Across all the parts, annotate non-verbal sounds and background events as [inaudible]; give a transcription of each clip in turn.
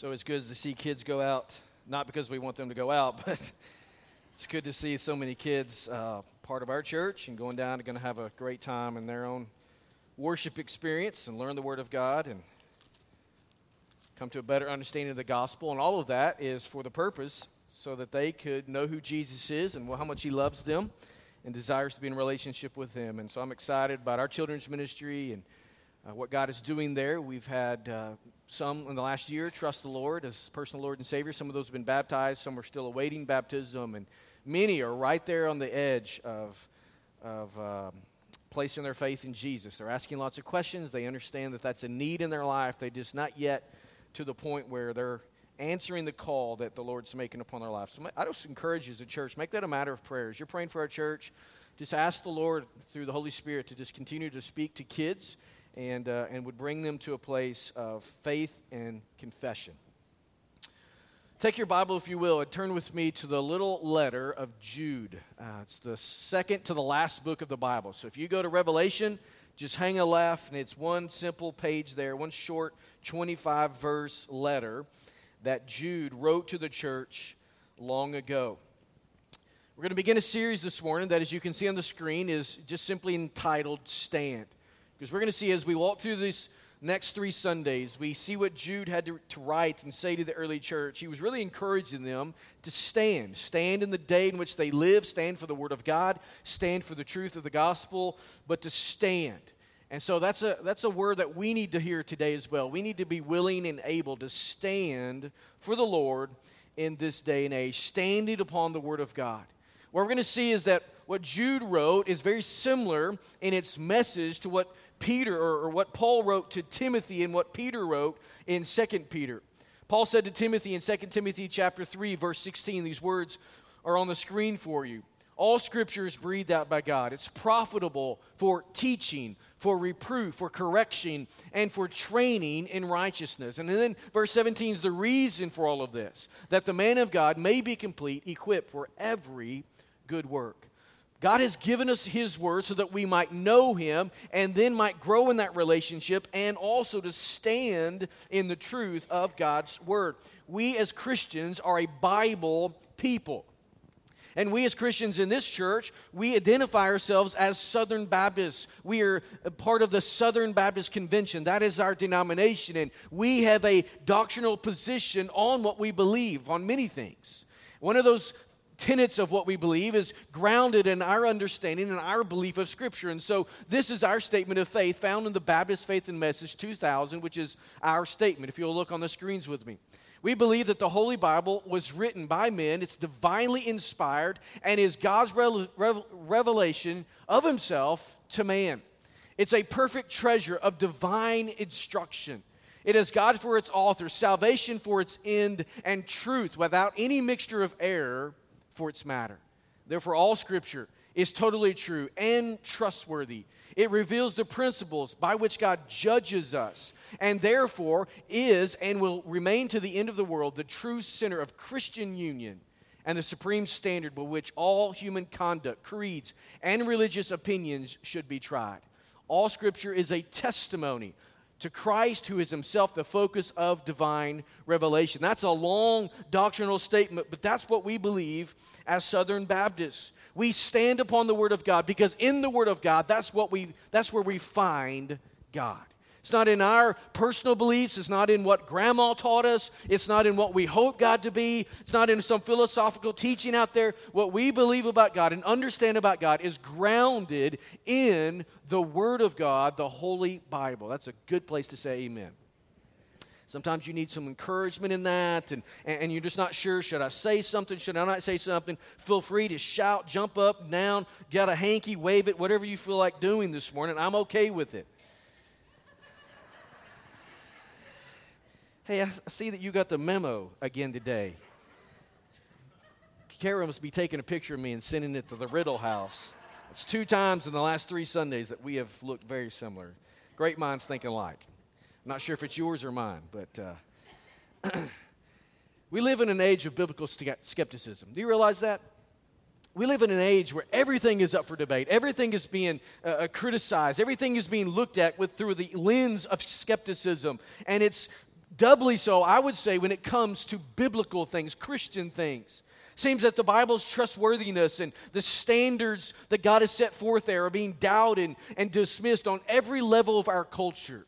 So it's good to see kids go out, not because we want them to go out, [laughs] but it's good to see so many kids uh, part of our church and going down and going to have a great time in their own worship experience and learn the Word of God and come to a better understanding of the gospel. And all of that is for the purpose so that they could know who Jesus is and how much He loves them and desires to be in relationship with Him. And so I'm excited about our children's ministry and uh, what God is doing there. We've had uh, some in the last year trust the Lord as personal Lord and Savior. Some of those have been baptized, some are still awaiting baptism, and many are right there on the edge of, of um, placing their faith in Jesus. They're asking lots of questions. They understand that that's a need in their life. They're just not yet to the point where they're answering the call that the Lord's making upon their life. So I just encourage you as a church, make that a matter of prayers. You're praying for our church. Just ask the Lord through the Holy Spirit to just continue to speak to kids and, uh, and would bring them to a place of faith and confession. Take your Bible, if you will, and turn with me to the little letter of Jude. Uh, it's the second to the last book of the Bible. So if you go to Revelation, just hang a left, and it's one simple page there, one short 25 verse letter that Jude wrote to the church long ago. We're going to begin a series this morning that, as you can see on the screen, is just simply entitled Stand. Because we're going to see as we walk through these next three Sundays, we see what Jude had to, to, write and say to the early church. He was really encouraging them to stand. Stand in the day in which they live, stand for the Word of God, stand for the truth of the gospel, but to stand. And so that's a, that's a word that we need to hear today as well. We need to be willing and able to stand for the Lord in this day and age, standing upon the Word of God. What we're going to see is that what Jude wrote is very similar in its message to what Peter or, or what Paul wrote to Timothy and what Peter wrote in 2 Peter. Paul said to Timothy in 2 Timothy chapter 3 verse 16 these words are on the screen for you. All scripture is breathed out by God. It's profitable for teaching, for reproof, for correction, and for training in righteousness. And then verse 17 is the reason for all of this that the man of God may be complete, equipped for every good work. God has given us His Word so that we might know Him and then might grow in that relationship and also to stand in the truth of God's Word. We as Christians are a Bible people. And we as Christians in this church, we identify ourselves as Southern Baptists. We are part of the Southern Baptist Convention. That is our denomination. And we have a doctrinal position on what we believe, on many things. One of those tenets of what we believe is grounded in our understanding and our belief of Scripture. And so, this is our statement of faith found in the Baptist Faith and Message 2000, which is our statement. If you'll look on the screens with me. We believe that the Holy Bible was written by men, it's divinely inspired, and is God's revelation of Himself to man. It's a perfect treasure of divine instruction. It has God for its author, salvation for its end, and truth without any mixture of error for its matter. Therefore, all Scripture is totally true and trustworthy. It reveals the principles by which God judges us, and therefore is and will remain to the end of the world the true center of Christian union and the supreme standard by which all human conduct, creeds, and religious opinions should be tried. All Scripture is a testimony to Christ, who is himself the focus of divine revelation. That's a long doctrinal statement, but that's what we believe as Southern Baptists. We stand upon the Word of God because in the Word of God, that's, what we, that's where we find God. It's not in our personal beliefs. It's not in what grandma taught us. It's not in what we hope God to be. It's not in some philosophical teaching out there. What we believe about God and understand about God is grounded in the Word of God, the Holy Bible. That's a good place to say amen. Sometimes you need some encouragement in that, and, and you're just not sure should I say something, should I not say something? Feel free to shout, jump up, down, got a hanky, wave it, whatever you feel like doing this morning. I'm okay with it. Hey, I see that you got the memo again today. Kara must be taking a picture of me and sending it to the Riddle House. It's two times in the last three Sundays that we have looked very similar. Great minds think alike. I'm not sure if it's yours or mine, but uh, [clears throat] we live in an age of biblical skepticism. Do you realize that? We live in an age where everything is up for debate. Everything is being uh, uh criticized. Everything is being looked at with through the lens of skepticism. And it's doubly so, I would say, when it comes to biblical things, Christian things. Seems that the Bible's trustworthiness and the standards that God has set forth there are being doubted and dismissed on every level of our culture.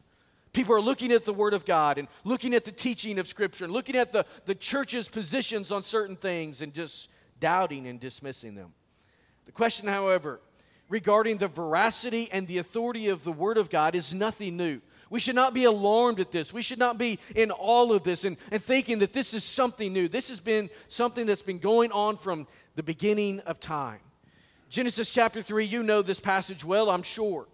People are looking at the Word of God and looking at the teaching of Scripture and looking at the, the church's positions on certain things and just doubting and dismissing them. The question, however, regarding the veracity and the authority of the Word of God is nothing new. We should not be alarmed at this. We should not be in all of this and, and thinking that this is something new. This has been something that's been going on from the beginning of time. Genesis chapter 3, you know this passage well, I'm sure.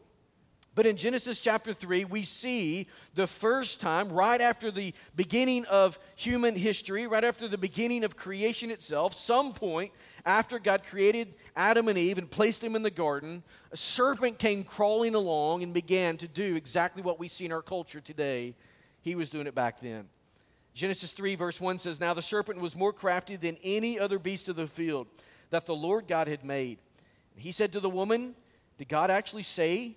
But in Genesis chapter 3, we see the first time, right after the beginning of human history, right after the beginning of creation itself, some point after God created Adam and Eve and placed them in the garden, a serpent came crawling along and began to do exactly what we see in our culture today. He was doing it back then. Genesis 3, verse 1 says, Now the serpent was more crafty than any other beast of the field that the Lord God had made. He said to the woman, Did God actually say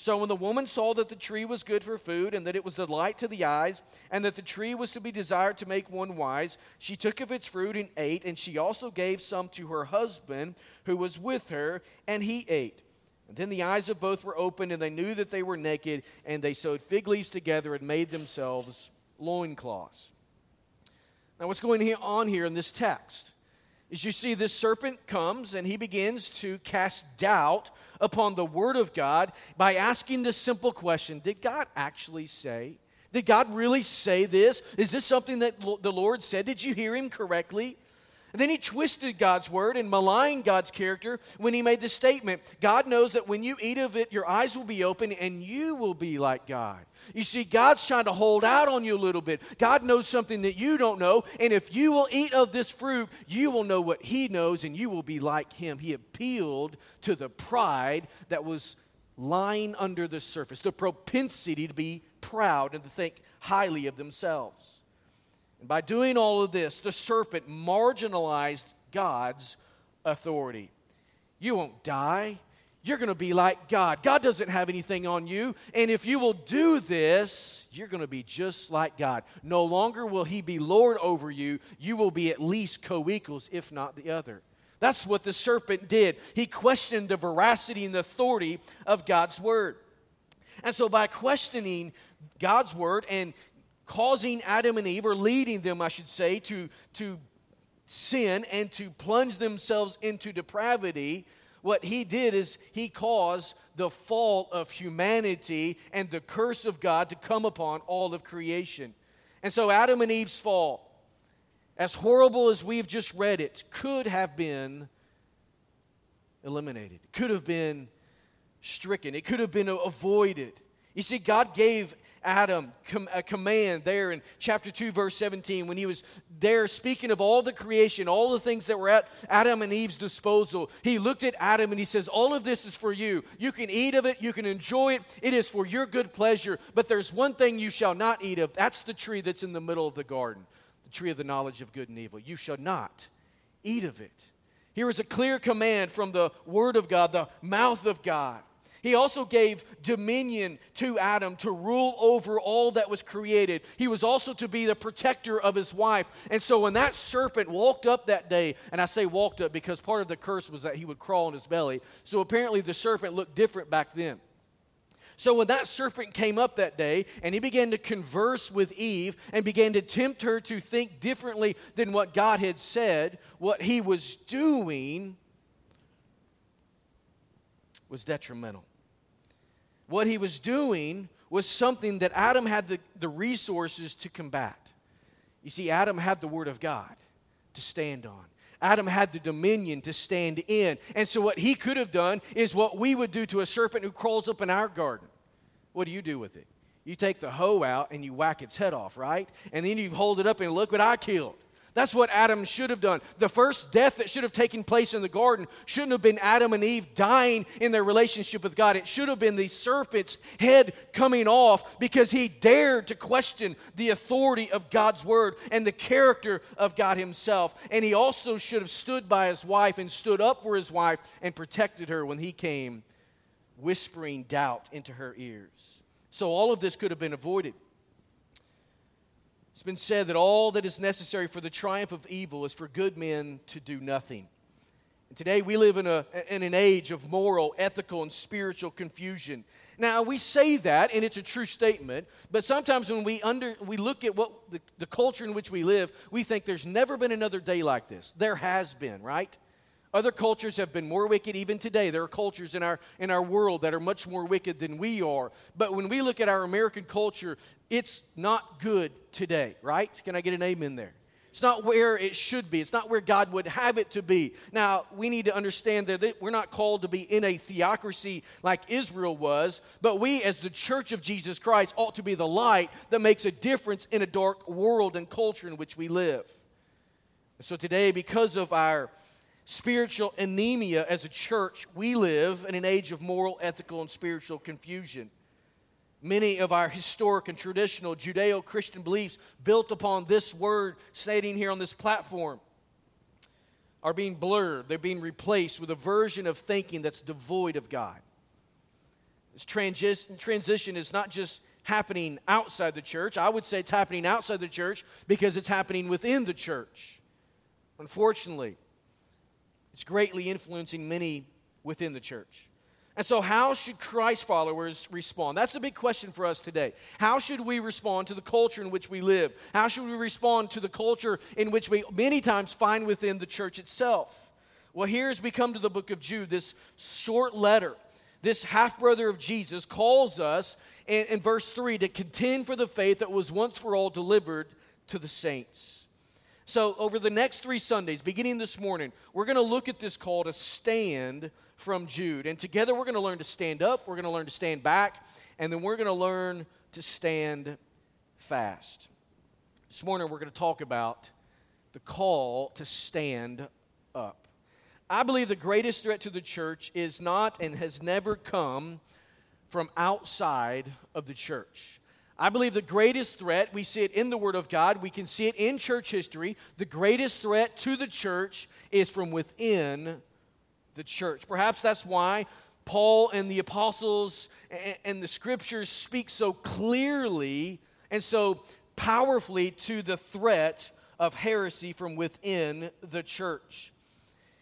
So when the woman saw that the tree was good for food, and that it was delight to the eyes, and that the tree was to be desired to make one wise, she took of its fruit and ate, and she also gave some to her husband who was with her, and he ate. And then the eyes of both were opened, and they knew that they were naked, and they sewed fig leaves together and made themselves loincloths. Now, what's going on here in this text? Is you see this serpent comes and he begins to cast doubt upon the word of God by asking this simple question Did God actually say? Did God really say this? Is this something that the Lord said? Did you hear him correctly? And then he twisted God's word and maligned God's character when he made the statement God knows that when you eat of it, your eyes will be open and you will be like God. You see, God's trying to hold out on you a little bit. God knows something that you don't know. And if you will eat of this fruit, you will know what he knows and you will be like him. He appealed to the pride that was lying under the surface, the propensity to be proud and to think highly of themselves. And by doing all of this, the serpent marginalized God's authority. You won't die. You're going to be like God. God doesn't have anything on you. And if you will do this, you're going to be just like God. No longer will He be Lord over you. You will be at least co equals, if not the other. That's what the serpent did. He questioned the veracity and the authority of God's word. And so, by questioning God's word and causing Adam and Eve, or leading them, I should say, to, to sin and to plunge themselves into depravity, what he did is he caused the fall of humanity and the curse of God to come upon all of creation. And so Adam and Eve's fall, as horrible as we've just read it, could have been eliminated, could have been stricken, it could have been avoided. You see, God gave Adam a command there in chapter 2, verse 17, when he was there speaking of all the creation, all the things that were at Adam and Eve's disposal. He looked at Adam and he says, All of this is for you. You can eat of it, you can enjoy it. It is for your good pleasure. But there's one thing you shall not eat of. That's the tree that's in the middle of the garden, the tree of the knowledge of good and evil. You shall not eat of it. Here is a clear command from the Word of God, the mouth of God. He also gave dominion to Adam to rule over all that was created. He was also to be the protector of his wife. And so when that serpent walked up that day, and I say walked up because part of the curse was that he would crawl on his belly. So apparently the serpent looked different back then. So when that serpent came up that day and he began to converse with Eve and began to tempt her to think differently than what God had said, what he was doing was detrimental what he was doing was something that Adam had the, the resources to combat. You see, Adam had the Word of God to stand on. Adam had the dominion to stand in. And so, what he could have done is what we would do to a serpent who crawls up in our garden. What do you do with it? You take the hoe out and you whack its head off, right? And then you hold it up and look what I killed. That's what Adam should have done. The first death that should have taken place in the garden shouldn't have been Adam and Eve dying in their relationship with God. It should have been the serpent's head coming off because he dared to question the authority of God's word and the character of God himself. And he also should have stood by his wife and stood up for his wife and protected her when he came whispering doubt into her ears. So all of this could have been avoided. It's been said that all that is necessary for the triumph of evil is for good men to do nothing. And today we live in, a, in an age of moral, ethical, and spiritual confusion. Now, we say that, and it's a true statement, but sometimes when we, under, we look at what the, the culture in which we live, we think there's never been another day like this. There has been, right? Other cultures have been more wicked even today. There are cultures in our, in our world that are much more wicked than we are. But when we look at our American culture, it's not good today, right? Can I get an amen there? It's not where it should be. It's not where God would have it to be. Now, we need to understand that we're not called to be in a theocracy like Israel was, but we, as the church of Jesus Christ, ought to be the light that makes a difference in a dark world and culture in which we live. so today, because of our spiritual anemia as a church, we live in an age of moral, ethical, and spiritual confusion. Many of our historic and traditional Judeo Christian beliefs built upon this word stating here on this platform are being blurred. They're being replaced with a version of thinking that's devoid of God. This transi- transition is not just happening outside the church. I would say it's happening outside the church because it's happening within the church. Unfortunately, it's greatly influencing many within the church. And so, how should Christ followers respond? That's the big question for us today. How should we respond to the culture in which we live? How should we respond to the culture in which we many times find within the church itself? Well, here as we come to the book of Jude, this short letter, this half brother of Jesus calls us in, in verse 3 to contend for the faith that was once for all delivered to the saints. So, over the next three Sundays, beginning this morning, we're going to look at this call to stand from Jude. And together we're going to learn to stand up, we're going to learn to stand back, and then we're going to learn to stand fast. This morning we're going to talk about the call to stand up. I believe the greatest threat to the church is not and has never come from outside of the church. I believe the greatest threat, we see it in the Word of God, we can see it in church history. The greatest threat to the church is from within the church. Perhaps that's why Paul and the apostles and the scriptures speak so clearly and so powerfully to the threat of heresy from within the church.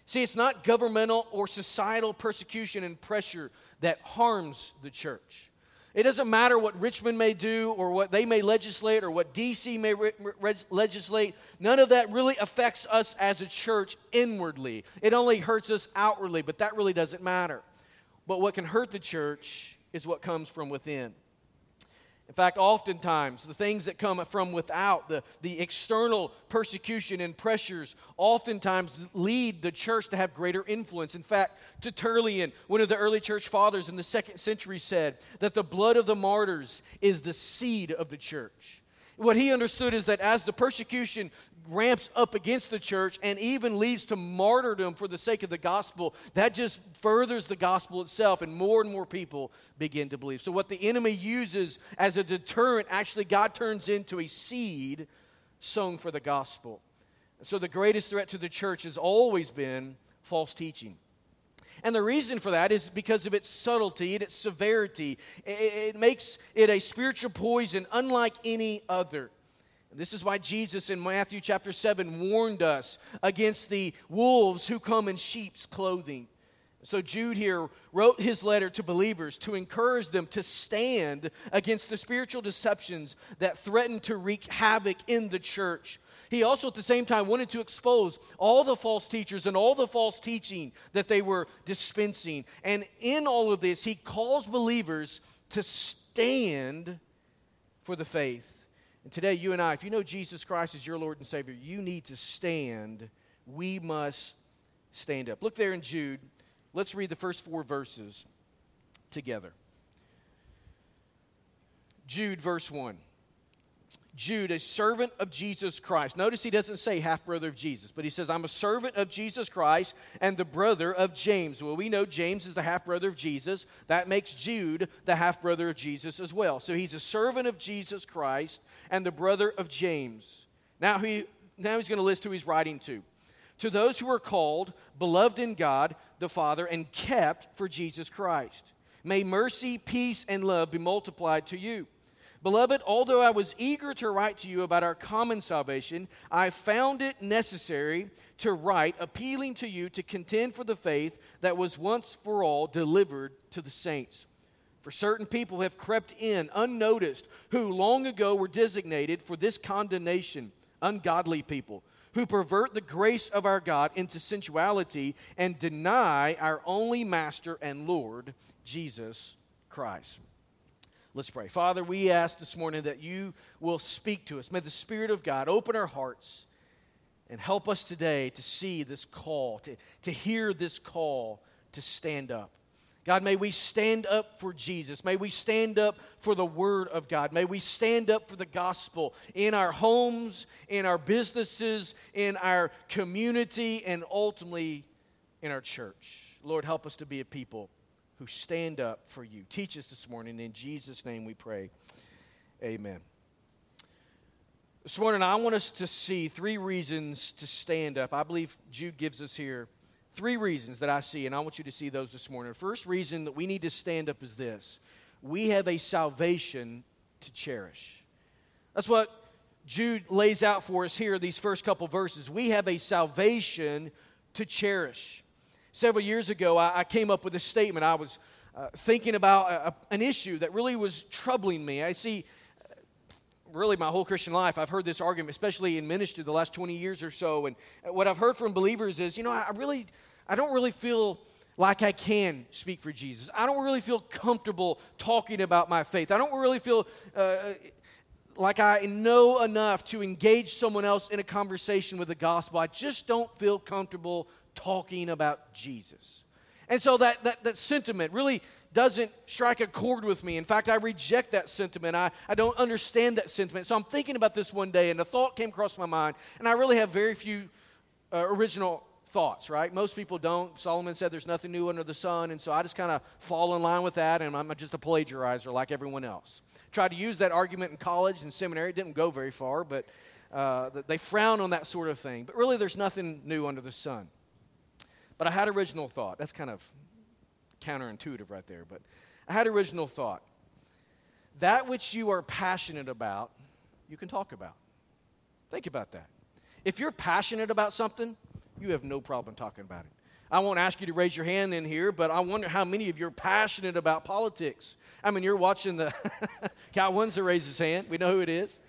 See, it's not governmental or societal persecution and pressure that harms the church. It doesn't matter what Richmond may do or what they may legislate or what DC may re- re- legislate. None of that really affects us as a church inwardly. It only hurts us outwardly, but that really doesn't matter. But what can hurt the church is what comes from within. In fact, oftentimes, the things that come from without, the, the external persecution and pressures, oftentimes lead the church to have greater influence. In fact, Tertullian, one of the early church fathers in the second century, said that the blood of the martyrs is the seed of the church. What he understood is that as the persecution ramps up against the church and even leads to martyrdom for the sake of the gospel, that just furthers the gospel itself, and more and more people begin to believe. So, what the enemy uses as a deterrent, actually, God turns into a seed sown for the gospel. So, the greatest threat to the church has always been false teaching. And the reason for that is because of its subtlety and its severity. It, makes it a spiritual poison unlike any other. This is why Jesus in Matthew chapter 7 warned us against the wolves who come in sheep's clothing. So Jude here wrote his letter to believers to encourage them to stand against the spiritual deceptions that threaten to wreak havoc in the church. He also at the same time wanted to expose all the false teachers and all the false teaching that they were dispensing. And in all of this, he calls believers to stand for the faith. And today, you and I, if you know Jesus Christ as your Lord and Savior, you need to stand. We must stand up. Look there in Jude. Let's read the first four verses together. Jude, verse 1. Jude, a servant of Jesus Christ. Notice he doesn't say half brother of Jesus, but he says, I'm a servant of Jesus Christ and the brother of James. Well, we know James is the half brother of Jesus. That makes Jude the half brother of Jesus as well. So he's a servant of Jesus Christ and the brother of James. Now, he, now he's going to list who he's writing to. To those who are called, beloved in God the Father, and kept for Jesus Christ. May mercy, peace, and love be multiplied to you. Beloved, although I was eager to write to you about our common salvation, I found it necessary to write, appealing to you to contend for the faith that was once for all delivered to the saints. For certain people have crept in unnoticed, who long ago were designated for this condemnation ungodly people, who pervert the grace of our God into sensuality and deny our only Master and Lord, Jesus Christ. Let's pray. Father, we ask this morning that you will speak to us. May the Spirit of God open our hearts and help us today to see this call, to, to hear this call to stand up. God, may we stand up for Jesus. May we stand up for the Word of God. May we stand up for the gospel in our homes, in our businesses, in our community, and ultimately in our church. Lord, help us to be a people who stand up for you. Teach us this morning. In Jesus' name we pray. Amen. This morning, I want us to see three reasons to stand up. I believe Jude gives us here three reasons that I see, and I want you to see those this morning. The first reason that we need to stand up is this we have a salvation to cherish. That's what Jude lays out for us here, these first couple verses. We have a salvation to cherish. Several years ago, I, I came up with a statement. I was uh, thinking about a, a, an issue that really was troubling me. I see, uh, really, my whole Christian life, I've heard this argument, especially in ministry the last 20 years or so. And what I've heard from believers is, you know, I really, I don't really feel like I can speak for Jesus. I don't really feel comfortable talking about my faith. I don't really feel uh, like I know enough to engage someone else in a conversation with the gospel. I just don't feel comfortable talking about Jesus. And so that, that, that sentiment really doesn't strike a chord with me. In fact, I reject that sentiment. I, I don't understand that sentiment. So I'm thinking about this one day, and a thought came across my mind, and I really have very few uh, original thoughts, right? Most people don't. Solomon said there's nothing new under the sun, and so I just kind of fall in line with that, and I'm just a plagiarizer like everyone else. Tried to use that argument in college and seminary. It didn't go very far, but uh, they frown on that sort of thing. But really, there's nothing new under the sun. But I had original thought. That's kind of counterintuitive right there, but I had original thought. That which you are passionate about, you can talk about. Think about that. If you're passionate about something, you have no problem talking about it. I won't ask you to raise your hand in here, but I wonder how many of you are passionate about politics. I mean, you're watching the. [laughs] Cal Windsor raise his hand. We know who it is.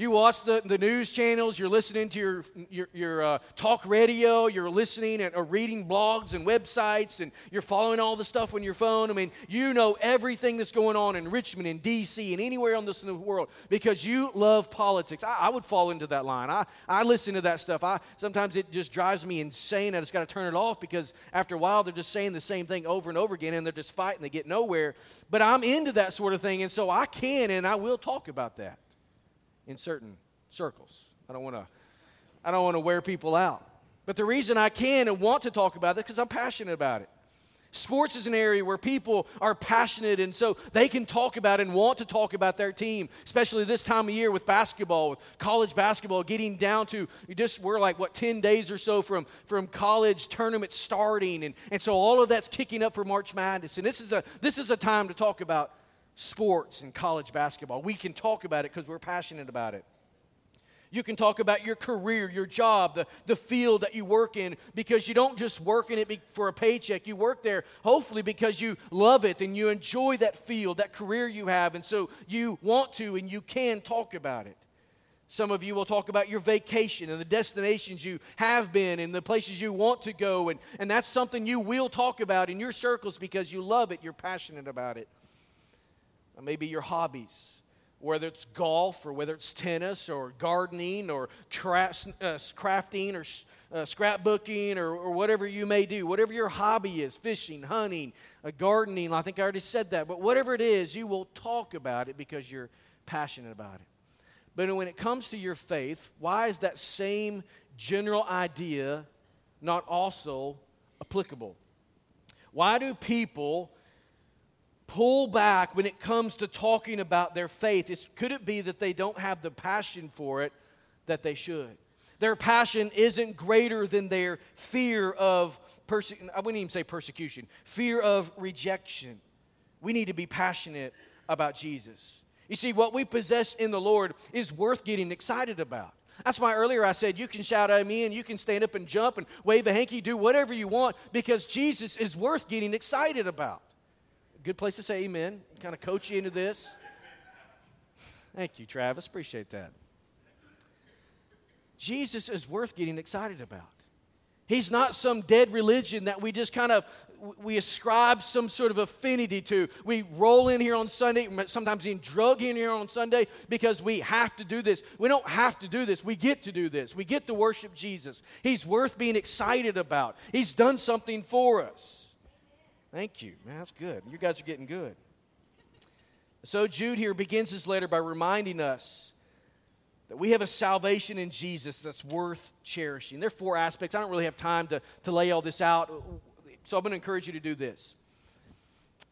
You watch the, the news channels, you're listening to your, your, your uh, talk radio, you're listening and, or reading blogs and websites, and you're following all the stuff on your phone. I mean, you know everything that's going on in Richmond and D.C. and anywhere on this in the world because you love politics. I, I, would fall into that line. I, I listen to that stuff. I, sometimes it just drives me insane. I just got to turn it off because after a while they're just saying the same thing over and over again and they're just fighting. They get nowhere. But I'm into that sort of thing, and so I can and I will talk about that in certain circles. I don't want to I don't want to wear people out. But the reason I can and want to talk about it because I'm passionate about it. Sports is an area where people are passionate and so they can talk about and want to talk about their team, especially this time of year with basketball, with college basketball getting down to just we're like what 10 days or so from, from college tournament starting and, and so all of that's kicking up for March Madness. And this is a this is a time to talk about sports and college basketball. We can talk about it because we're passionate about it. You can talk about your career, your job, the, the field that you work in, because you don't just work in it for a paycheck. You work there, hopefully, because you love it and you enjoy that field, that career you have, and so you want to and you can talk about it. Some of you will talk about your vacation and the destinations you have been and the places you want to go, and, and that's something you will talk about in your circles because you love it, you're passionate about it maybe your hobbies, whether it's golf or whether it's tennis or gardening or uh, crafting or uh, scrapbooking or, or, whatever you may do, whatever your hobby is fishing, hunting, uh, gardening. I think I already said that, but whatever it is, you will talk about it because you're passionate about it. But when it comes to your faith, why is that same general idea not also applicable? Why do people pull back when it comes to talking about their faith? It's, could it be that they don't have the passion for it that they should? Their passion isn't greater than their fear of persecution. I wouldn't even say persecution, fear of rejection. We need to be passionate about Jesus. You see, what we possess in the Lord is worth getting excited about. That's why earlier I said you can shout at me and you can stand up and jump and wave a hanky, do whatever you want because Jesus is worth getting excited about. Good place to say amen. Kind of coach you into this. Thank you, Travis. Appreciate that. Jesus is worth getting excited about. He's not some dead religion that we just kind of we ascribe some sort of affinity to. We roll in here on Sunday, sometimes even drug in here on Sunday because we have to do this. We don't have to do this. We get to do this. We get to worship Jesus. He's worth being excited about. He's done something for us. Thank you. Man, that's good. You guys are getting good. So Jude here begins his letter by reminding us that we have a salvation in Jesus that's worth cherishing. There are four aspects. I don't really have time to, to lay all this out, so I'm going to encourage you to do this.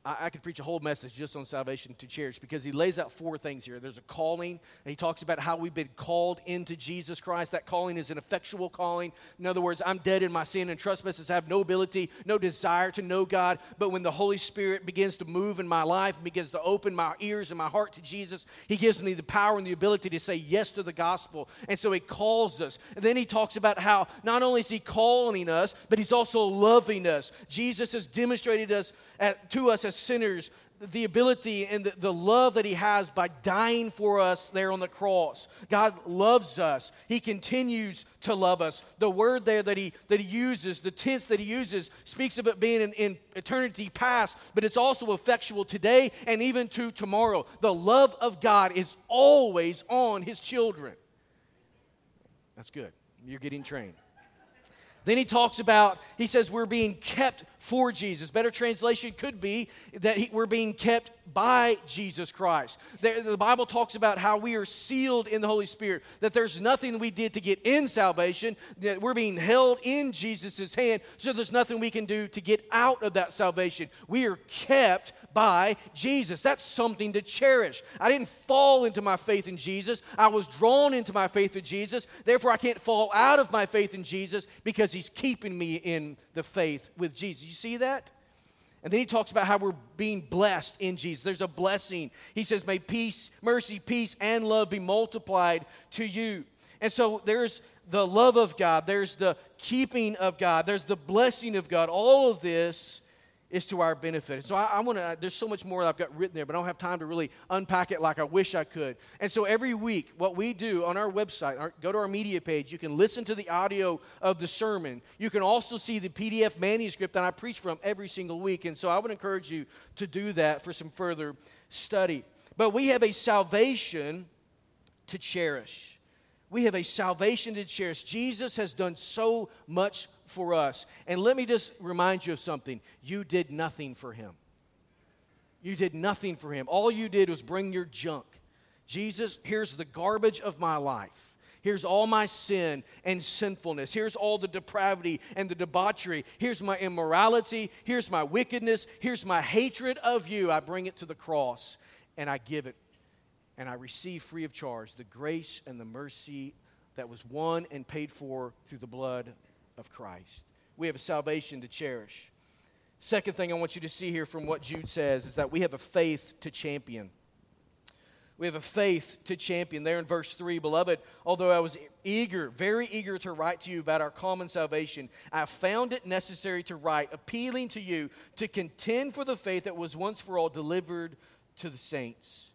I, I could preach a whole message just on salvation to cherish because he lays out four things here. There's a calling, and he talks about how we've been called into Jesus Christ. That calling is an effectual calling. In other words, I'm dead in my sin and trespasses, I have no ability, no desire to know God. But when the Holy Spirit begins to move in my life, and begins to open my ears and my heart to Jesus, he gives me the power and the ability to say yes to the gospel. And so he calls us. And then he talks about how not only is he calling us, but he's also loving us. Jesus has demonstrated us at, to us as sinners the ability and the, the, love that he has by dying for us there on the cross. God loves us. He continues to love us. The word there that he, that he uses, the tense that he uses, speaks of it being in, in eternity past, but it's also effectual today and even to tomorrow. The love of God is always on his children. That's good. You're getting trained. Then he talks about, he says, we're being kept for Jesus. Better translation could be that he, we're being kept by Jesus Christ. The, the Bible talks about how we are sealed in the Holy Spirit, that there's nothing we did to get in salvation, that we're being held in Jesus' hand, so there's nothing we can do to get out of that salvation. We are kept by Jesus. That's something to cherish. I didn't fall into my faith in Jesus, I was drawn into my faith in Jesus. Therefore, I can't fall out of my faith in Jesus because He's keeping me in the faith with Jesus. You see that? And then he talks about how we're being blessed in Jesus. There's a blessing. He says, May peace, mercy, peace, and love be multiplied to you. And so there's the love of God, there's the keeping of God, there's the blessing of God. All of this is to our benefit. So I, I want to, there's so much more I've got written there, but I don't have time to really unpack it like I wish I could. And so every week, what we do on our website, our, go to our media page, you can listen to the audio of the sermon. You can also see the PDF manuscript that I preach from every single week. And so I would encourage you to do that for some further study. But we have a salvation to cherish. We have a salvation to cherish. Jesus has done so much for us. And let me just remind you of something you did nothing for him. You did nothing for him. All you did was bring your junk. Jesus, here's the garbage of my life. Here's all my sin and sinfulness. Here's all the depravity and the debauchery. Here's my immorality. Here's my wickedness. Here's my hatred of you. I bring it to the cross and I give it and I receive free of charge the grace and the mercy that was won and paid for through the blood of Christ. We have a salvation to cherish. Second thing I want you to see here from what Jude says is that we have a faith to champion. We have a faith to champion. There in verse 3, beloved, although I was eager, very eager to write to you about our common salvation, I found it necessary to write, appealing to you to contend for the faith that was once for all delivered to the saints.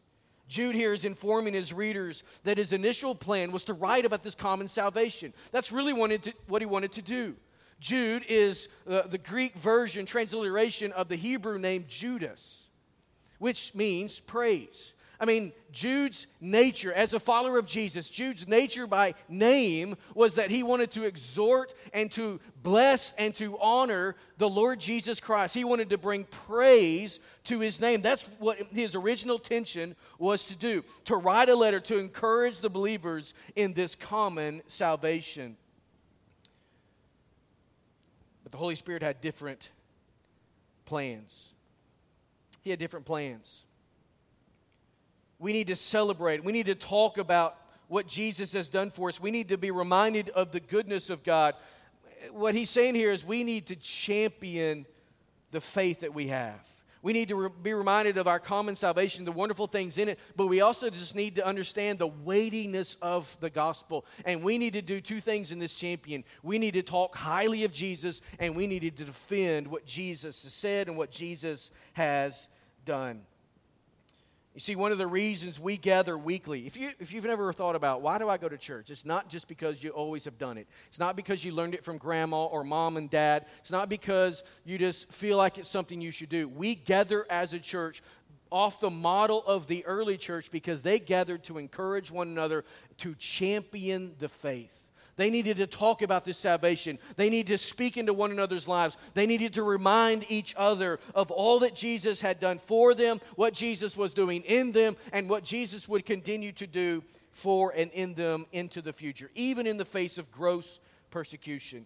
Jude here is informing his readers that his initial plan was to write about this common salvation. That's really wanted to, what he wanted to do. Jude is uh, the Greek version, transliteration of the Hebrew name Judas, which means praise. I mean, Jude's nature, as a follower of Jesus, Jude's nature by name was that he wanted to exhort and to bless and to honor the Lord Jesus Christ. He wanted to bring praise to his name. That's what his original intention was to do to write a letter to encourage the believers in this common salvation. But the Holy Spirit had different plans. He had different plans we need to celebrate. We need to talk about what Jesus has done for us. We need to be reminded of the goodness of God. What he's saying here is we need to champion the faith that we have. We need to re- be reminded of our common salvation, the wonderful things in it, but we also just need to understand the weightiness of the gospel. And we need to do two things in this champion. We need to talk highly of Jesus, and we need to defend what Jesus has said and what Jesus has done. You see, one of the reasons we gather weekly, if, you, if you've never thought about why do I go to church, it's not just because you always have done it. It's not because you learned it from grandma or mom and dad. It's not because you just feel like it's something you should do. We gather as a church off the model of the early church because they gathered to encourage one another to champion the faith. They needed to talk about this salvation. They needed to speak into one another's lives. They needed to remind each other of all that Jesus had done for them, what Jesus was doing in them, and what Jesus would continue to do for and in them into the future, even in the face of gross persecution.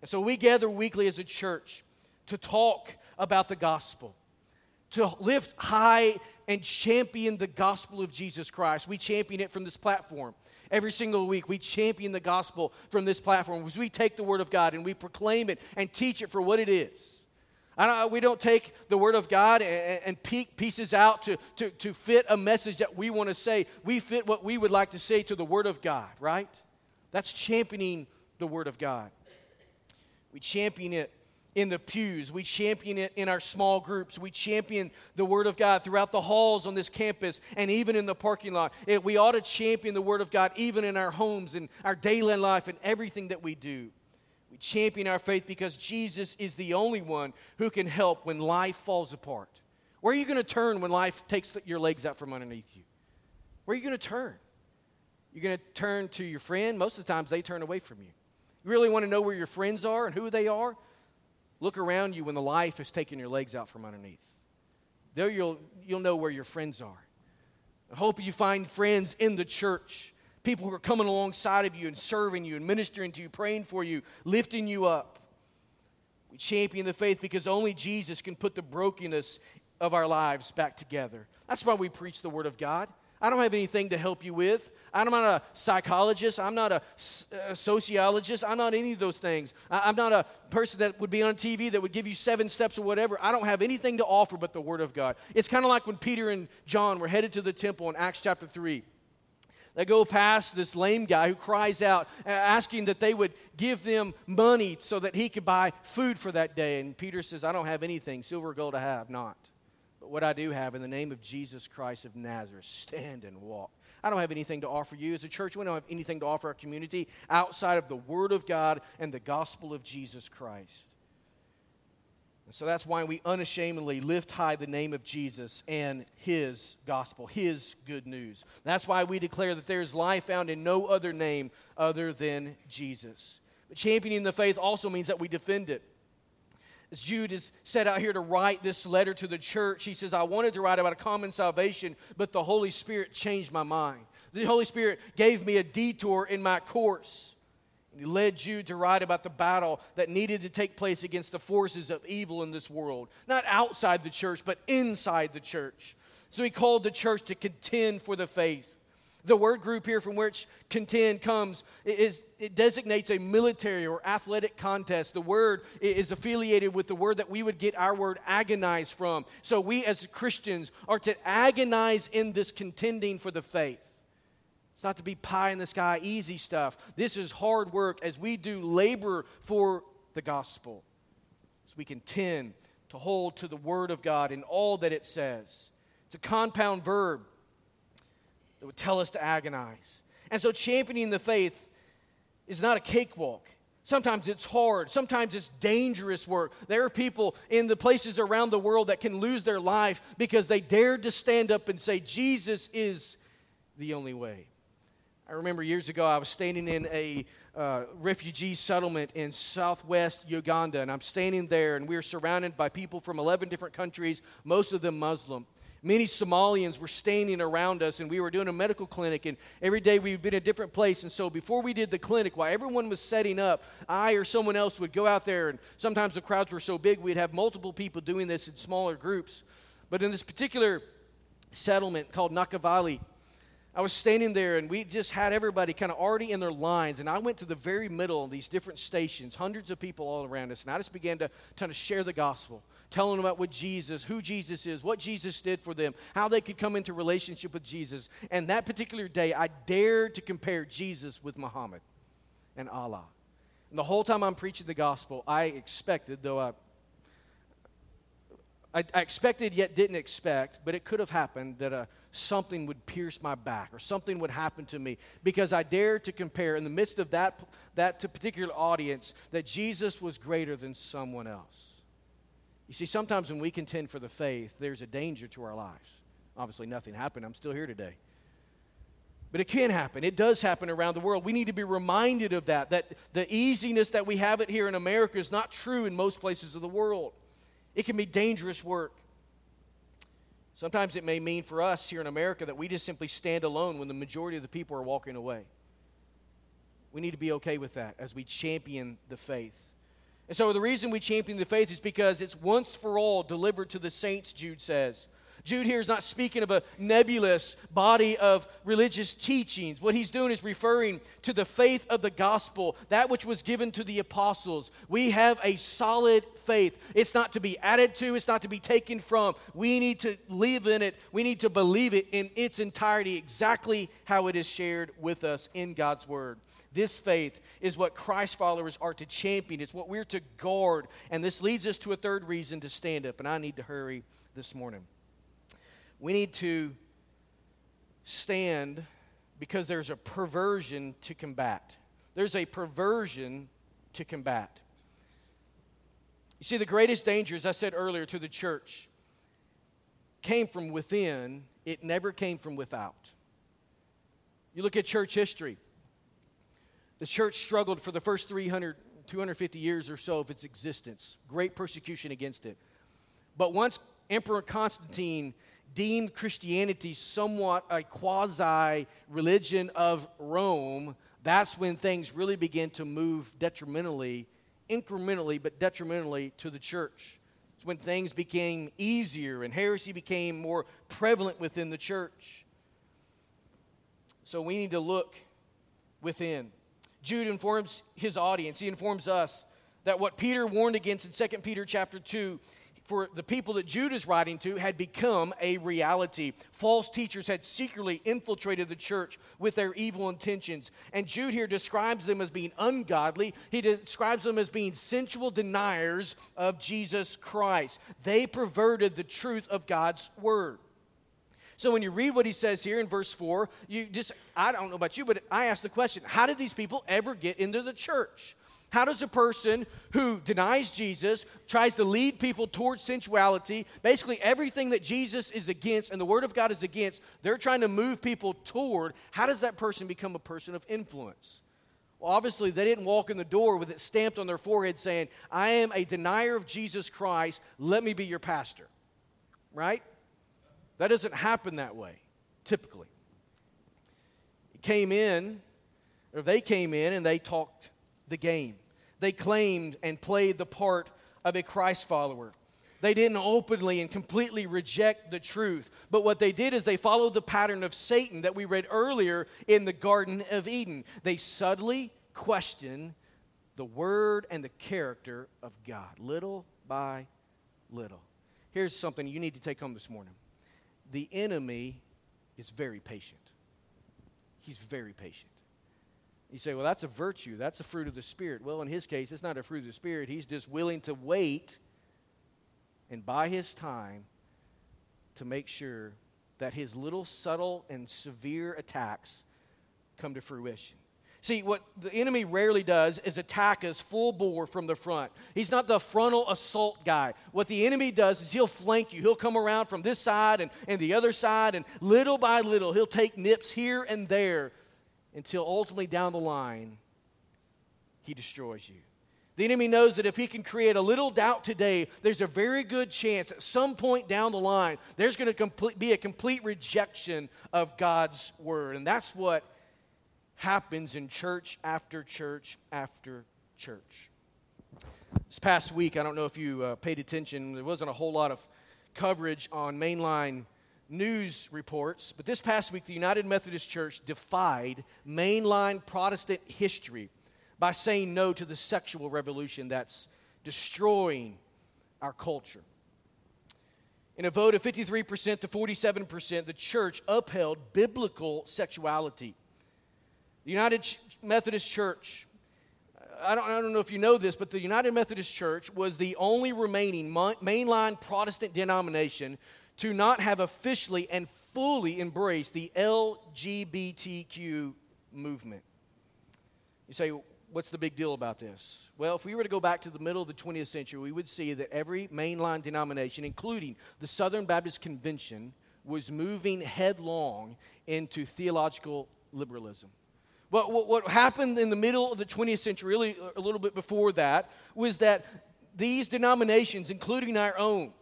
And so we gather weekly as a church to talk about the gospel, to lift high and champion the gospel of Jesus Christ. We champion it from this platform. Every single week, we champion the gospel from this platform because we take the Word of God and we proclaim it and teach it for what it is. Don't, we don't take the Word of God and, and peek pieces out to, to, to fit a message that we want to say. We fit what we would like to say to the Word of God, right? That's championing the Word of God. We champion it in the pews. We champion it in our small groups. We champion the Word of God throughout the halls on this campus and even in the parking lot. It, we ought to champion the Word of God even in our homes and our daily life and everything that we do. We champion our faith because Jesus is the only one who can help when life falls apart. Where are you going to turn when life takes your legs out from underneath you? Where are you going to turn? You're going to turn to your friend. Most of the times they turn away from you. You really want to know where your friends are and who they are? Look around you when the life has taken your legs out from underneath. There you'll, you'll know where your friends are. I hope you find friends in the church, people who are coming alongside of you and serving you and ministering to you, praying for you, lifting you up. We champion the faith because only Jesus can put the brokenness of our lives back together. That's why we preach the Word of God. I don't have anything to help you with. I'm not a psychologist. I'm not a, a uh, sociologist. I'm not any of those things. I, am not a person that would be on TV that would give you seven steps or whatever. I don't have anything to offer but the Word of God. It's kind of like when Peter and John were headed to the temple in Acts chapter 3. They go past this lame guy who cries out, asking that they would give them money so that he could buy food for that day. And Peter says, I don't have anything, silver or gold I have not. But what I do have, in the name of Jesus Christ of Nazareth, stand and walk. I don't have anything to offer you as a church. We don't have anything to offer our community outside of the Word of God and the gospel of Jesus Christ. And so that's why we unashamedly lift high the name of Jesus and His gospel, His good news. That's why we declare that there is life found in no other name other than Jesus. But championing the faith also means that we defend it as Jude is set out here to write this letter to the church, he says, I wanted to write about a common salvation, but the Holy Spirit changed my mind. The Holy Spirit gave me a detour in my course. And he led Jude to write about the battle that needed to take place against the forces of evil in this world. Not outside the church, but inside the church. So he called the church to contend for the faith. The word group here from which contend comes is it designates a military or athletic contest. The word is affiliated with the word that we would get our word agonize from. So we as Christians are to agonize in this contending for the faith. It's not to be pie in the sky, easy stuff. This is hard work as we do labor for the gospel. As we contend to hold to the word of God in all that it says. It's a compound verb that would tell us to agonize. And so, championing the faith is not a cakewalk. Sometimes it's hard. Sometimes it's dangerous work. There are people in the places around the world that can lose their life because they dared to stand up and say, Jesus is the only way. I remember years ago, I was standing in a uh, refugee settlement in southwest Uganda, and I'm standing there, and we are surrounded by people from 11 different countries, most of them Muslim. Many Somalians were standing around us, and we were doing a medical clinic, and every day we'd been in a different place. And so before we did the clinic, while everyone was setting up, I or someone else would go out there, and sometimes the crowds were so big, we'd have multiple people doing this in smaller groups. But in this particular settlement called Nakivale, I was standing there and we just had everybody kind of already in their lines. And I went to the very middle of these different stations, hundreds of people all around us. And I just began to kind of share the gospel, telling them about what Jesus, who Jesus is, what Jesus did for them, how they could come into relationship with Jesus. And that particular day, I dared to compare Jesus with Muhammad and Allah. And the whole time I'm preaching the gospel, I expected, though I I, I, expected yet didn't expect, but it could have happened that uh, something would pierce my back or something would happen to me because I dared to compare in the midst of that, that particular audience that Jesus was greater than someone else. You see, sometimes when we contend for the faith, there's a danger to our lives. Obviously, nothing happened. I'm still here today. But it can happen. It does happen around the world. We need to be reminded of that, that the easiness that we have it here in America is not true in most places of the world. It can be dangerous work. Sometimes it may mean for us here in America that we just simply stand alone when the majority of the people are walking away. We need to be okay with that as we champion the faith. And so the reason we champion the faith is because it's once for all delivered to the saints, Jude says. Jude here is not speaking of a nebulous body of religious teachings. What he's doing is referring to the faith of the gospel, that which was given to the apostles. We have a solid faith. It's not to be added to, it's not to be taken from. We need to live in it, we need to believe it in its entirety, exactly how it is shared with us in God's word. This faith is what Christ followers are to champion. It's what we're to guard. And this leads us to a third reason to stand up. And I need to hurry this morning. We need to stand because there's a perversion to combat. There's a perversion to combat. You see, the greatest danger, as I said earlier, to the church came from within, it never came from without. You look at church history. The church struggled for the first 300, 250 years or so of its existence. Great persecution against it. But once Emperor Constantine deemed Christianity somewhat a quasi religion of Rome, that's when things really begin to move detrimentally, incrementally, but detrimentally to the church. It's when things became easier and heresy became more prevalent within the church. So we need to look within. Jude informs his audience, he informs us that what Peter warned against in 2 Peter chapter 2 for the people that Jude is writing to had become a reality. False teachers had secretly infiltrated the church with their evil intentions. And Jude here describes them as being ungodly. He describes them as being sensual deniers of Jesus Christ. They perverted the truth of God's word. So when you read what he says here in verse 4, you just, I don't know about you, but I ask the question how did these people ever get into the church? How does a person who denies Jesus, tries to lead people towards sensuality, basically everything that Jesus is against and the Word of God is against, they're trying to move people toward, how does that person become a person of influence? Well, obviously, they didn't walk in the door with it stamped on their forehead saying, I am a denier of Jesus Christ, let me be your pastor. Right? That doesn't happen that way, typically. It came in, or they came in and they talked the game. They claimed and played the part of a Christ follower. They didn't openly and completely reject the truth. But what they did is they followed the pattern of Satan that we read earlier in the Garden of Eden. They subtly questioned the word and the character of God, little by little. Here's something you need to take home this morning the enemy is very patient. He's very patient. You say, well, that's a virtue. That's a fruit of the Spirit. Well, in his case, it's not a fruit of the Spirit. He's just willing to wait and buy his time to make sure that his little subtle and severe attacks come to fruition. See, what the enemy rarely does is attack us full bore from the front. He's not the frontal assault guy. What the enemy does is he'll flank you. He'll come around from this side and, and the other side, and little by little, he'll take nips here and there until ultimately down the line, he destroys you. The enemy knows that if he can create a little doubt today, there's a very good chance at some point down the line, there's going to be a complete rejection of God's word. And that's what happens in church after church after church. This past week, I don't know if you uh, paid attention, there wasn't a whole lot of coverage on mainline news reports, but this past week, the United Methodist Church defied mainline Protestant history by saying no to the sexual revolution that's destroying our culture. In a vote of 53% to 47%, the church upheld biblical sexuality. The United Methodist Church, uh, I don't, I don't know if you know this, but the United Methodist Church was the only remaining mainline Protestant denomination to not have officially and fully embraced the LGBTQ movement. You say, what's the big deal about this? Well, if we were to go back to the middle of the 20th century, we would see that every mainline denomination, including the Southern Baptist Convention, was moving headlong into theological liberalism. But what, what happened in the middle of the 20th century, really a little bit before that, was that these denominations, including our own,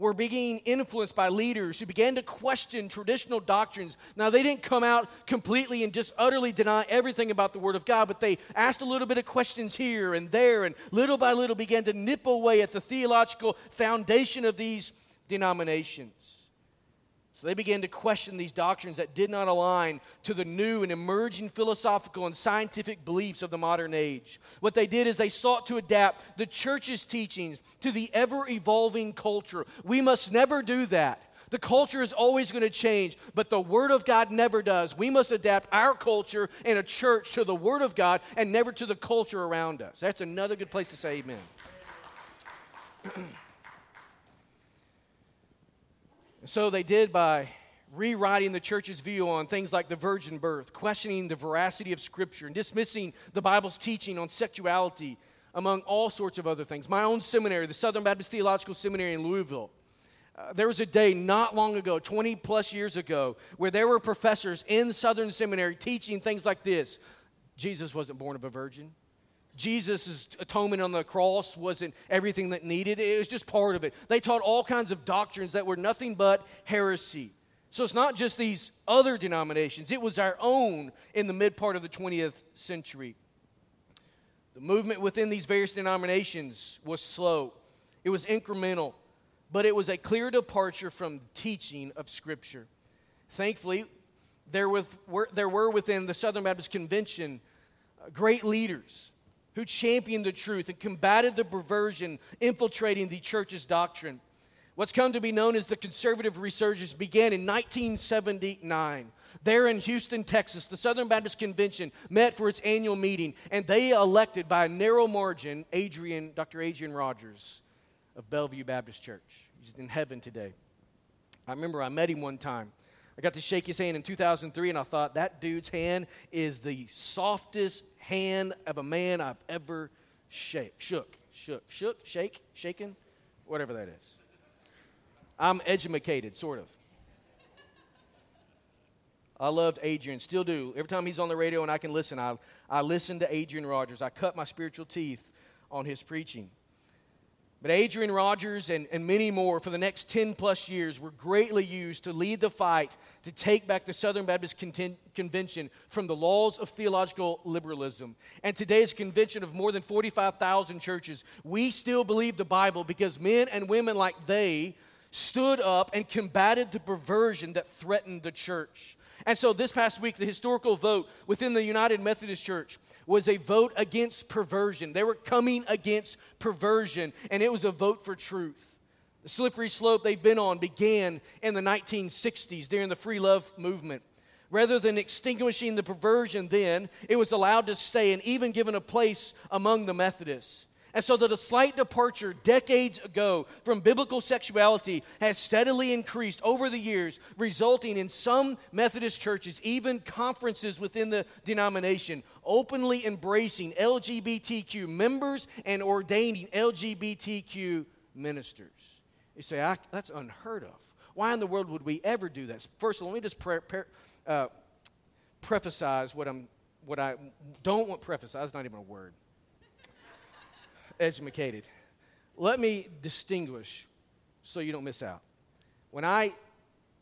were being influenced by leaders who began to question traditional doctrines. Now, they didn't come out completely and just utterly deny everything about the Word of God, but they asked a little bit of questions here and there, and little by little began to nip away at the theological foundation of these denominations. So they began to question these doctrines that did not align to the new and emerging philosophical and scientific beliefs of the modern age. What they did is they sought to adapt the church's teachings to the ever evolving culture. We must never do that. The culture is always going to change, but the Word of God never does. We must adapt our culture and a church to the Word of God and never to the culture around us. That's another good place to say amen. [clears throat] So they did by rewriting the church's view on things like the virgin birth, questioning the veracity of Scripture, and dismissing the Bible's teaching on sexuality, among all sorts of other things. My own seminary, the Southern Baptist Theological Seminary in Louisville, uh, there was a day not long ago, 20 plus years ago, where there were professors in Southern Seminary teaching things like this Jesus wasn't born of a virgin. Jesus' atonement on the cross wasn't everything that needed, it was just part of it. They taught all kinds of doctrines that were nothing but heresy. So it's not just these other denominations, it was our own in the mid part of the 20th century. The movement within these various denominations was slow, it was incremental, but it was a clear departure from the teaching of Scripture. Thankfully, there, with, were, there were within the Southern Baptist Convention uh, great leaders who championed the truth and combated the perversion infiltrating the church's doctrine. What's come to be known as the conservative resurgence began in 1979. There in Houston, Texas, the Southern Baptist Convention met for its annual meeting, and they elected by a narrow margin Adrian, Dr. Adrian Rogers of Bellevue Baptist Church. He's in heaven today. I remember I met him one time. I got to shake his hand in 2003, and I thought, that dude's hand is the softest hand of a man I've ever shake, shook, shook, shook, shake, shaken, whatever that is. I'm educated, sort of. I loved Adrian, still do. Every time he's on the radio and I can listen, I, I listen to Adrian Rogers. I cut my spiritual teeth on his preaching. But Adrian Rogers and, and many more for the next 10 plus years were greatly used to lead the fight to take back the Southern Baptist Conten- Convention from the laws of theological liberalism. And today's convention of more than 45,000 churches, we still believe the Bible because men and women like they stood up and combated the perversion that threatened the church. And so this past week, the historical vote within the United Methodist Church was a vote against perversion. They were coming against perversion, and it was a vote for truth. The slippery slope they've been on began in the 1960s during the free love movement. Rather than extinguishing the perversion then, it was allowed to stay and even given a place among the Methodists. And so that a slight departure decades ago from biblical sexuality has steadily increased over the years, resulting in some Methodist churches, even conferences within the denomination, openly embracing LGBTQ members and ordaining LGBTQ ministers. You say, that's unheard of. Why in the world would we ever do that? First of all, let me just pre- pre- uh, what, I'm, what I don't want to preface. That's not even a word educated. Let me distinguish so you don't miss out. When I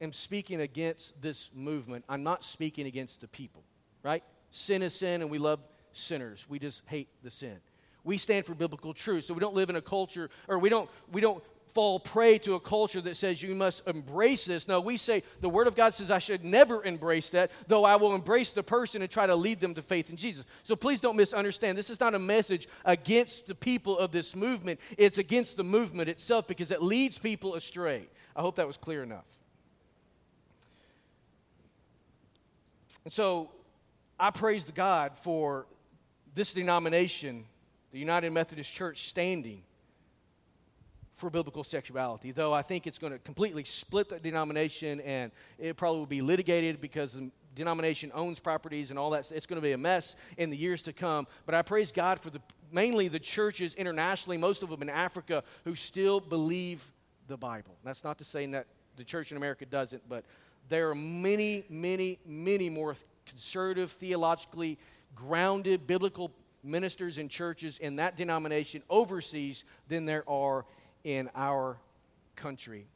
am speaking against this movement, I'm not speaking against the people, right? Sin is sin, and we love sinners. We just hate the sin. We stand for biblical truth. So we don't live in a culture, or we don't, we don't fall prey to a culture that says you must embrace this. No, we say the Word of God says I should never embrace that, though I will embrace the person and try to lead them to faith in Jesus. So please don't misunderstand. This is not a message against the people of this movement, it's against the movement itself because it leads people astray. I hope that was clear enough. And so I praise the God for this denomination, the United Methodist Church, standing for biblical sexuality, though I think it's going to completely split the denomination and it probably will be litigated because the denomination owns properties and all that. It's going to be a mess in the years to come. But I praise God for the mainly the churches internationally, most of them in Africa, who still believe the Bible. That's not to say that the church in America doesn't, but there are many, many, many more conservative, theologically grounded, biblical ministers and churches in that denomination overseas than there are in our country.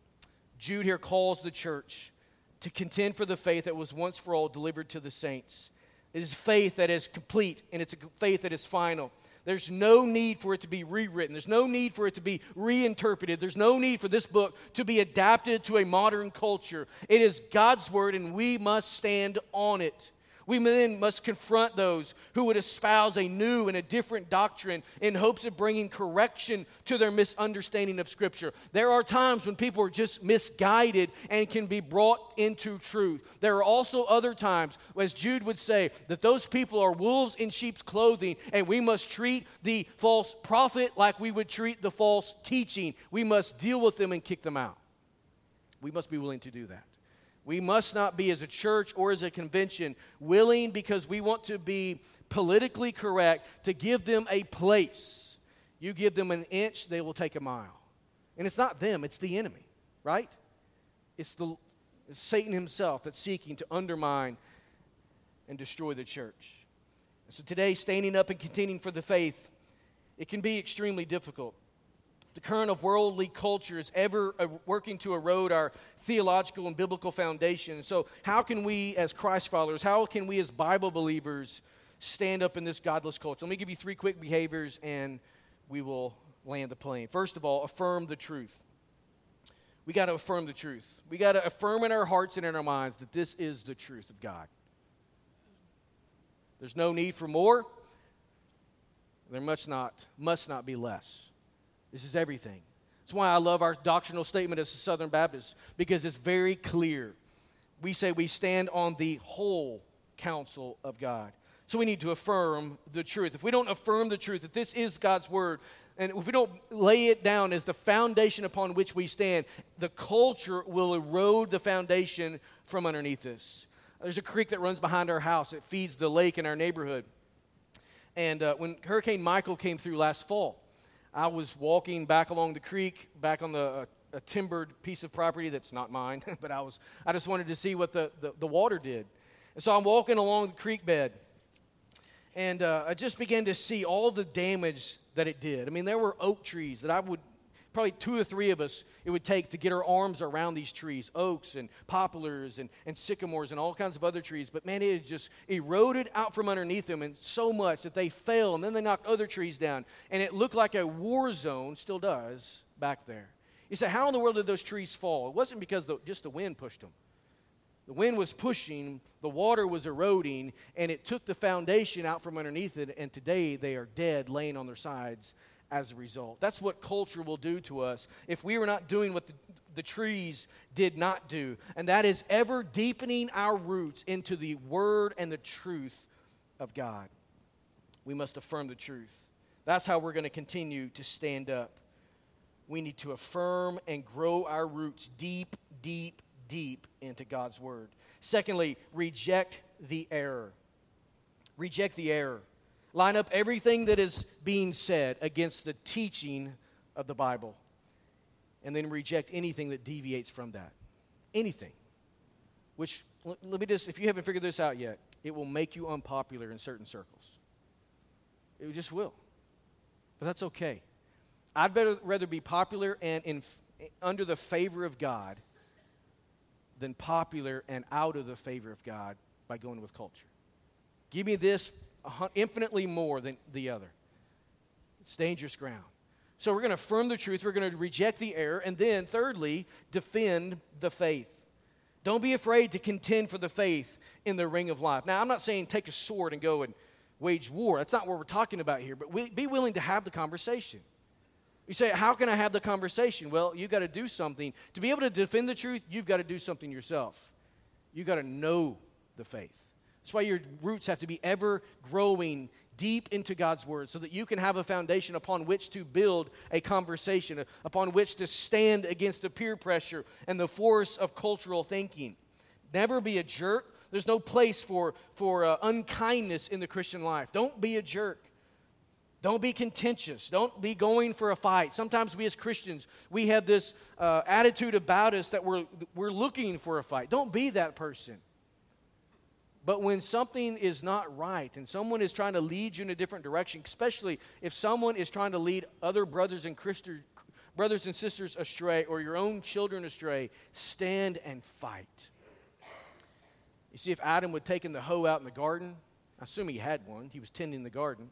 Jude here calls the church to contend for the faith that was once for all delivered to the saints. It is faith that is complete and it's a faith that is final. There's no need for it to be rewritten. There's no need for it to be reinterpreted. There's no need for this book to be adapted to a modern culture. It is God's word, and we must stand on it. We then must confront those who would espouse a new and a different doctrine in hopes of bringing correction to their misunderstanding of Scripture. There are times when people are just misguided and can be brought into truth. There are also other times, as Jude would say, that those people are wolves in sheep's clothing, and we must treat the false prophet like we would treat the false teaching. We must deal with them and kick them out. We must be willing to do that. We must not be, as a church or as a convention, willing because we want to be politically correct to give them a place. You give them an inch, they will take a mile. And it's not them, it's the enemy, right? It's, the, it's Satan himself that's seeking to undermine and destroy the church. so today, standing up and contending for the faith, it can be extremely difficult the current of worldly culture is ever uh, working to erode our theological and biblical foundation. So, how can we, as Christ followers, how can we, as Bible believers, stand up in this godless culture? Let me give you three quick behaviors and we will land the plane. First of all, affirm the truth. We got to affirm the truth. We got to affirm in our hearts and in our minds that this is the truth of God. There's no need for more. There must not, must not be less. This is everything. That's why I love our doctrinal statement as a Southern Baptist, because it's very clear. We say we stand on the whole counsel of God. So we need to affirm the truth. If we don't affirm the truth, that this is God's word, and if we don't lay it down as the foundation upon which we stand, the culture will erode the foundation from underneath us. There's a creek that runs behind our house, it feeds the lake in our neighborhood. And uh, when Hurricane Michael came through last fall, I was walking back along the creek, back on the uh, a timbered piece of property that's not mine, [laughs] but I was I just wanted to see what the, the, the water did. And so I'm walking along the creek bed, and uh, I just began to see all the damage that it did. I mean, there were oak trees that I would probably two or three of us it would take to get our arms around these trees oaks and poplars and, and sycamores and all kinds of other trees. But man it just eroded out from underneath them and so much that they fell and then they knocked other trees down. And it looked like a war zone still does back there. You say how in the world did those trees fall? It wasn't because the, just the wind pushed them. The wind was pushing, the water was eroding, and it took the foundation out from underneath it, and today they are dead, laying on their sides as a result. That's what culture will do to us if we are not doing what the, the trees did not do, and that is ever deepening our roots into the word and the truth of God. We must affirm the truth. That's how we're going to continue to stand up. We need to affirm and grow our roots deep, deep, deep into God's Word. Secondly, reject the error. Reject the error. Line up everything that is being said against the teaching of the Bible. And then reject anything that deviates from that. Anything. Which, let me just, if you haven't figured this out yet, it will make you unpopular in certain circles. It just will. But that's okay. I'd better, rather be popular and in, under the favor of God than popular and out of the favor of God by going with culture. Give me this infinitely more than the other. It's dangerous ground. So we're going to affirm the truth, we're going to reject the error, and then, thirdly, defend the faith. Don't be afraid to contend for the faith in the ring of life. Now, I'm not saying take a sword and go and wage war. That's not what we're talking about here, but we, be willing to have the conversation. You say, How can I have the conversation? Well, you've got to do something. To be able to defend the truth, you've got to do something yourself. You've got to know the faith. That's why your roots have to be ever growing deep into God's Word so that you can have a foundation upon which to build a conversation, upon which to stand against the peer pressure and the force of cultural thinking. Never be a jerk. There's no place for, for uh, unkindness in the Christian life. Don't be a jerk. Don't be contentious. Don't be going for a fight. Sometimes we as Christians, we have this uh, attitude about us that we're, we're looking for a fight. Don't be that person. But when something is not right and someone is trying to lead you in a different direction, especially if someone is trying to lead other brothers and Christi- brothers and sisters astray or your own children astray, stand and fight. You see, if Adam would taken the hoe out in the garden, I assume he had one, he was tending the garden.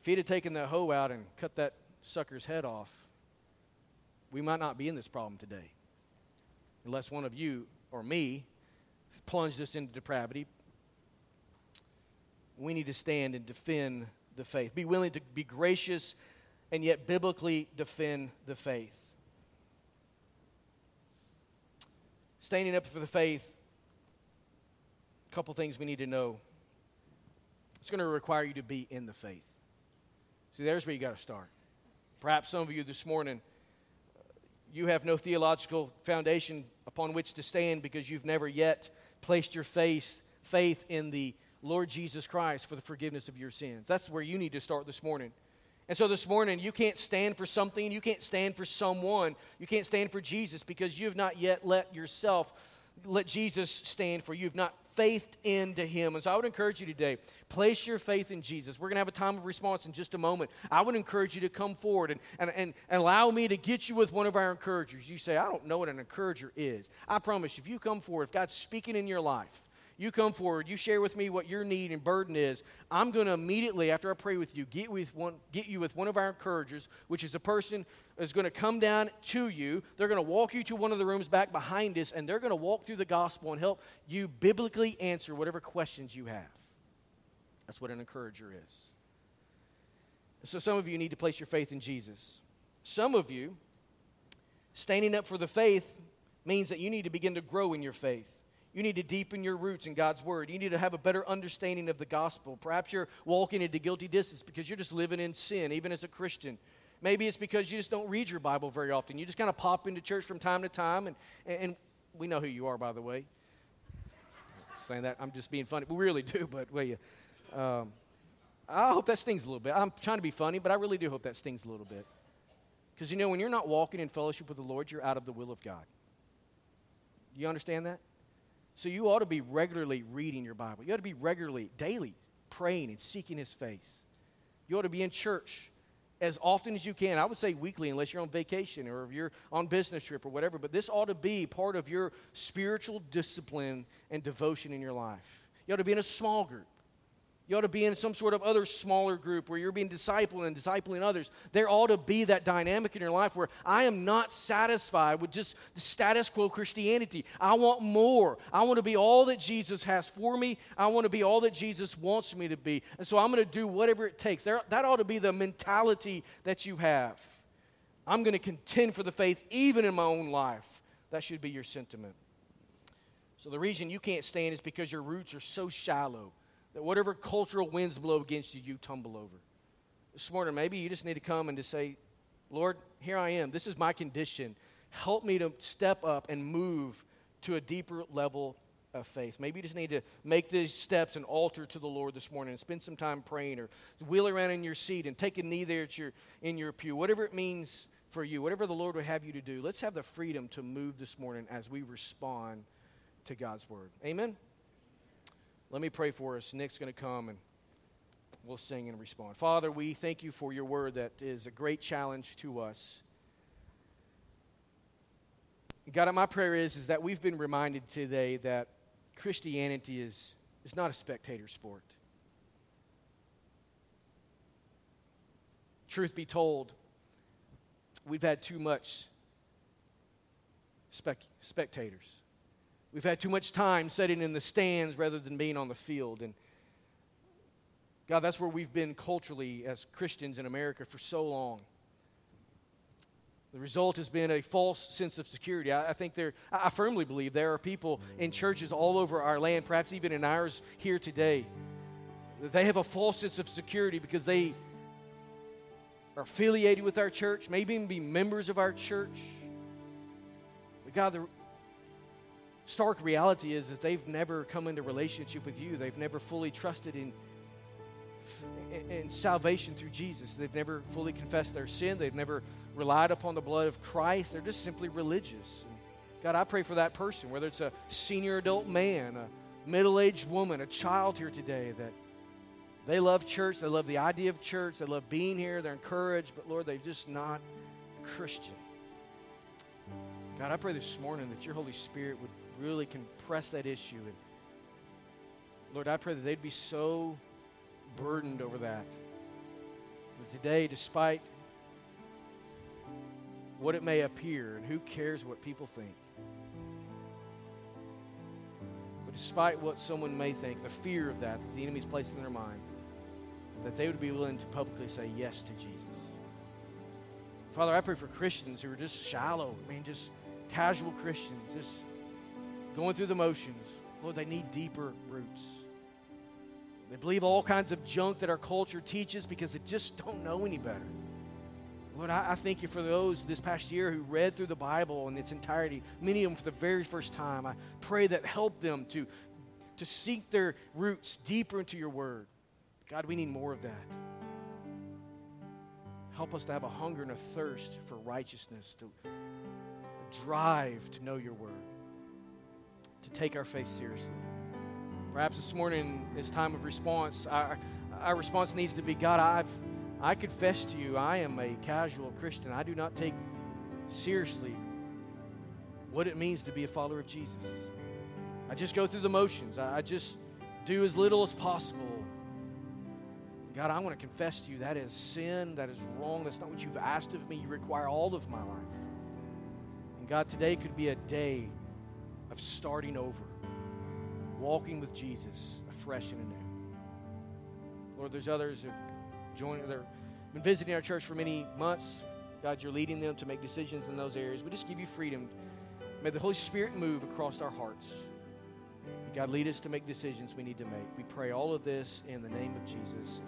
If he'd have taken that hoe out and cut that sucker's head off, we might not be in this problem today. Unless one of you or me plunged us into depravity. We need to stand and defend the faith. Be willing to be gracious and yet biblically defend the faith. Standing up for the faith, a couple things we need to know. It's going to require you to be in the faith. See, there's where you got to start. Perhaps some of you this morning, you have no theological foundation upon which to stand because you've never yet placed your faith, faith in the Lord Jesus Christ for the forgiveness of your sins. That's where you need to start this morning. And so this morning, you can't stand for something, you can't stand for someone, you can't stand for Jesus because you have not yet let yourself, let Jesus stand for you. You've not faith into Him. And so I would encourage you today, place your faith in Jesus. We're going to have a time of response in just a moment. I would encourage you to come forward and, and, and allow me to get you with one of our encouragers. You say, I don't know what an encourager is. I promise, if you come forward, if God's speaking in your life, you come forward, you share with me what your need and burden is. I'm going to immediately, after I pray with you, get, with one, get you with one of our encouragers, which is a person is going to come down to you. They're going to walk you to one of the rooms back behind us, and they're going to walk through the gospel and help you biblically answer whatever questions you have. That's what an encourager is. So, some of you need to place your faith in Jesus. Some of you, standing up for the faith means that you need to begin to grow in your faith. You need to deepen your roots in God's Word. You need to have a better understanding of the gospel. Perhaps you're walking into guilty distance because you're just living in sin, even as a Christian. Maybe it's because you just don't read your Bible very often. You just kind of pop into church from time to time, and, and we know who you are, by the way. saying that, I'm just being funny. We really do, [laughs] but well, you, um, I hope that stings a little bit. I'm trying to be funny, but I really do hope that stings a little bit. Because you know, when you're not walking in fellowship with the Lord, you're out of the will of God. You understand that? So you ought to be regularly reading your Bible. You ought to be regularly, daily, praying and seeking His face. You ought to be in church as often as you can. I would say weekly, unless you're on vacation or if you're on business trip or whatever. But this ought to be part of your spiritual discipline and devotion in your life. You ought to be in a small group. You ought to be in some sort of other smaller group where you're being discipled and discipling others. There ought to be that dynamic in your life where I am not satisfied with just the status quo Christianity. I want more. I want to be all that Jesus has for me. I want to be all that Jesus wants me to be. And so I'm going to do whatever it takes. There, that ought to be the mentality that you have. I'm going to contend for the faith even in my own life. That should be your sentiment. So the reason you can't stand is because your roots are so shallow that whatever cultural winds blow against you, you tumble over. this morning, maybe you just need to come and to say, Lord, here I am. This is my condition. Help me to step up and move to a deeper level of faith. Maybe you just need to make these steps and altar to the Lord this morning and spend some time praying or wheel around in your seat and take a knee there at your, in your pew. Whatever it means for you, whatever the Lord would have you to do, let's have the freedom to move this morning as we respond to God's word. Amen? Let me pray for us. Nick's going to come and we'll sing and respond. Father, we thank you for your word that is a great challenge to us. God, my prayer is, is that we've been reminded today that Christianity is, is not a spectator sport. Truth be told, we've had too much spec- spectators. We've had too much time sitting in the stands rather than being on the field. And God, that's where we've been culturally as Christians in America for so long. The result has been a false sense of security. I, I, think there, I firmly believe there are people in churches all over our land, perhaps even in ours here today, that they have a false sense of security because they are affiliated with our church, maybe even be members of our church. But God, the stark reality is that they've never come into relationship with you. They've never fully trusted in and salvation through Jesus. They've never fully confessed their sin. They've never relied upon the blood of Christ. They're just simply religious. God, I pray for that person, whether it's a senior adult man, a middle aged woman, a child here today, that they love church. They love the idea of church. They love being here. They're encouraged. But Lord, they're just not Christian. God, I pray this morning that your Holy Spirit would really can press that issue. And Lord, I pray that they'd be so burdened over that. But today, despite what it may appear, and who cares what people think, but despite what someone may think, the fear of that that the enemy's placed in their mind, that they would be willing to publicly say yes to Jesus. Father, I pray for Christians who are just shallow, I mean, just casual Christians, just going through the motions. Lord, they need deeper roots. They believe all kinds of junk that our culture teaches because they just don't know any better. Lord, I, I thank you for those this past year who read through the Bible in its entirety, many of them for the very first time. I pray that help them to, to seek their roots deeper into your word. God, we need more of that. Help us to have a hunger and a thirst for righteousness, to drive to know your word, to take our faith seriously. Perhaps this morning, this time of response, our, our response needs to be God, I've, I confess to you, I am a casual Christian. I do not take seriously what it means to be a follower of Jesus. I just go through the motions, I, I just do as little as possible. God, I want to confess to you that is sin, that is wrong, that's not what you've asked of me. You require all of my life. And God, today could be a day of starting over walking with Jesus afresh and anew. Lord, there's others who joined, they've been visiting our church for many months. God, you're leading them to make decisions in those areas. We just give you freedom. May the Holy Spirit move across our hearts. God, lead us to make decisions we need to make. We pray all of this in the name of Jesus.